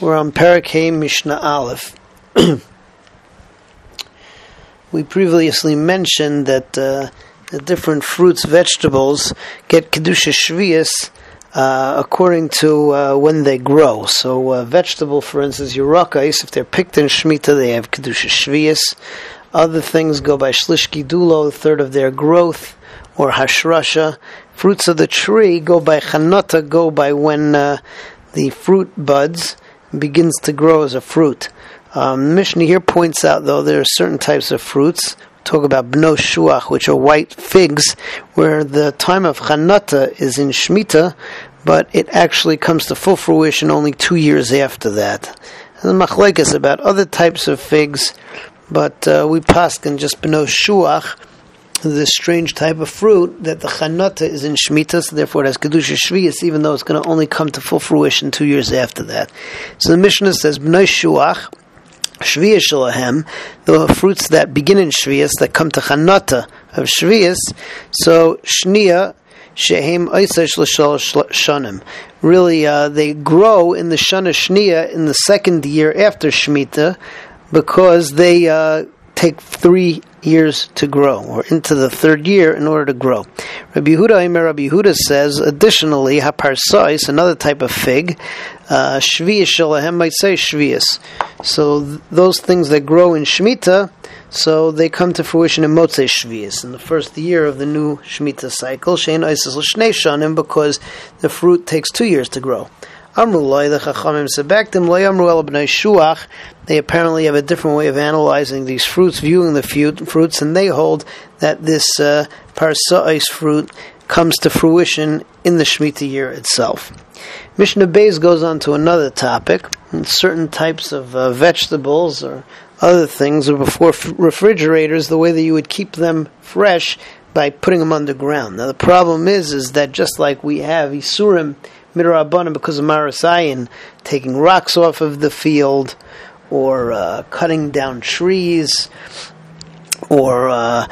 We're on Parakeh Mishnah Aleph. we previously mentioned that uh, the different fruits, vegetables get kedusha shvius uh, according to uh, when they grow. So, uh, vegetable, for instance, yurakais, if they're picked in shmita, they have kedusha shvius. Other things go by shlishki dulo, a third of their growth, or hashrasha. Fruits of the tree go by chanata, go by when uh, the fruit buds begins to grow as a fruit. Um, Mishnah here points out, though, there are certain types of fruits. Talk about bno shuach, which are white figs, where the time of chanata is in shmita, but it actually comes to full fruition only two years after that. And the about other types of figs, but uh, we paskin just bno shuach, this strange type of fruit that the chanata is in Shemitah, so therefore it has Kedusha Shvius, even though it's going to only come to full fruition two years after that. So the Mishnah says, B'nai Shuach, Shvius Shalahem, the fruits that begin in Shvius, that come to chanata of Shvius, so Shnia, Shehem Eisesh Shanim. Really, uh, they grow in the Shana Shnia in the second year after Shemitah because they uh, take three years to grow, or into the third year in order to grow. Rabbi Yehuda, Imer Rabbi Yehuda says, additionally, haparsais, another type of fig, uh, shvius shalahem might say shvius. So th- those things that grow in Shemitah, so they come to fruition in Motzei Shvius, in the first year of the new Shemitah cycle, Shein Isis L'shnei Shanim, because the fruit takes two years to grow. The Chachamim. They apparently have a different way of analyzing these fruits, viewing the fruits, and they hold that this uh, Parsa'is fruit comes to fruition in the Shemitah year itself. Mishnah Beis goes on to another topic. Certain types of uh, vegetables or other things, or before f- refrigerators, the way that you would keep them fresh by putting them underground. Now the problem is, is that just like we have Isurim midrabanan because of marasayin, taking rocks off of the field, or uh, cutting down trees, or uh,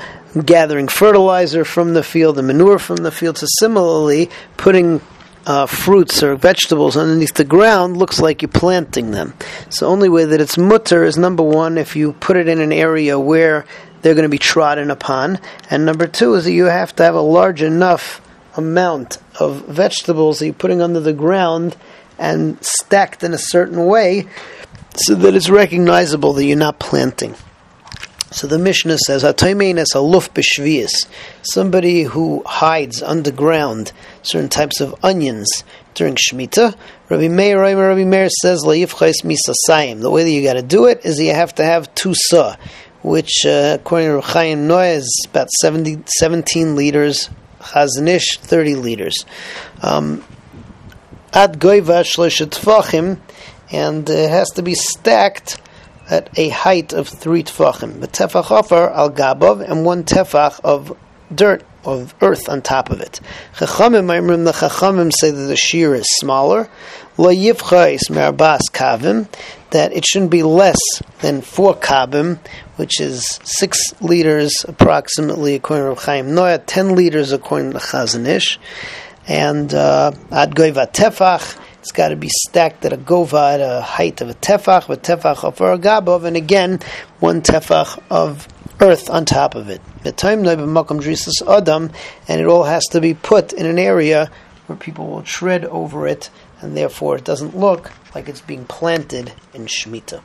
gathering fertilizer from the field and manure from the field. So similarly, putting uh, fruits or vegetables underneath the ground looks like you're planting them. So only way that it's mutter is number one if you put it in an area where they're going to be trodden upon, and number two is that you have to have a large enough amount of vegetables that you're putting under the ground and stacked in a certain way so that it's recognizable that you're not planting. So the Mishnah says, "Ataymein es aluf b'shvius." Somebody who hides underground certain types of onions during Shemitah. Rabbi Meir, Rabbi Meir says, "La'yifchais misasayim." The way that you got to do it is you have to have two sa, which, uh, according to Chaim Naeh, is about 70, 17 liters Chazon Ish, 30 liters. Um, Ad goiva tfachim, and it has to be stacked at a height of three tefachim. The tefach offer al gabov, and one tefach of dirt of earth on top of it. Chachamim, the Chachamim say that the shear is smaller. Kavim, that it shouldn't be less than four kabim, which is six liters approximately according to Chaim Naeh, ten liters according to Chazon Ish, and uh, ad goiva tefach. It's got to be stacked at a gova at a height of a tefach, with tefach of a gabov, and again one tefach of earth on top of it. And it all has to be put in an area where people will tread over it, and therefore it doesn't look like it's being planted in Shemitah.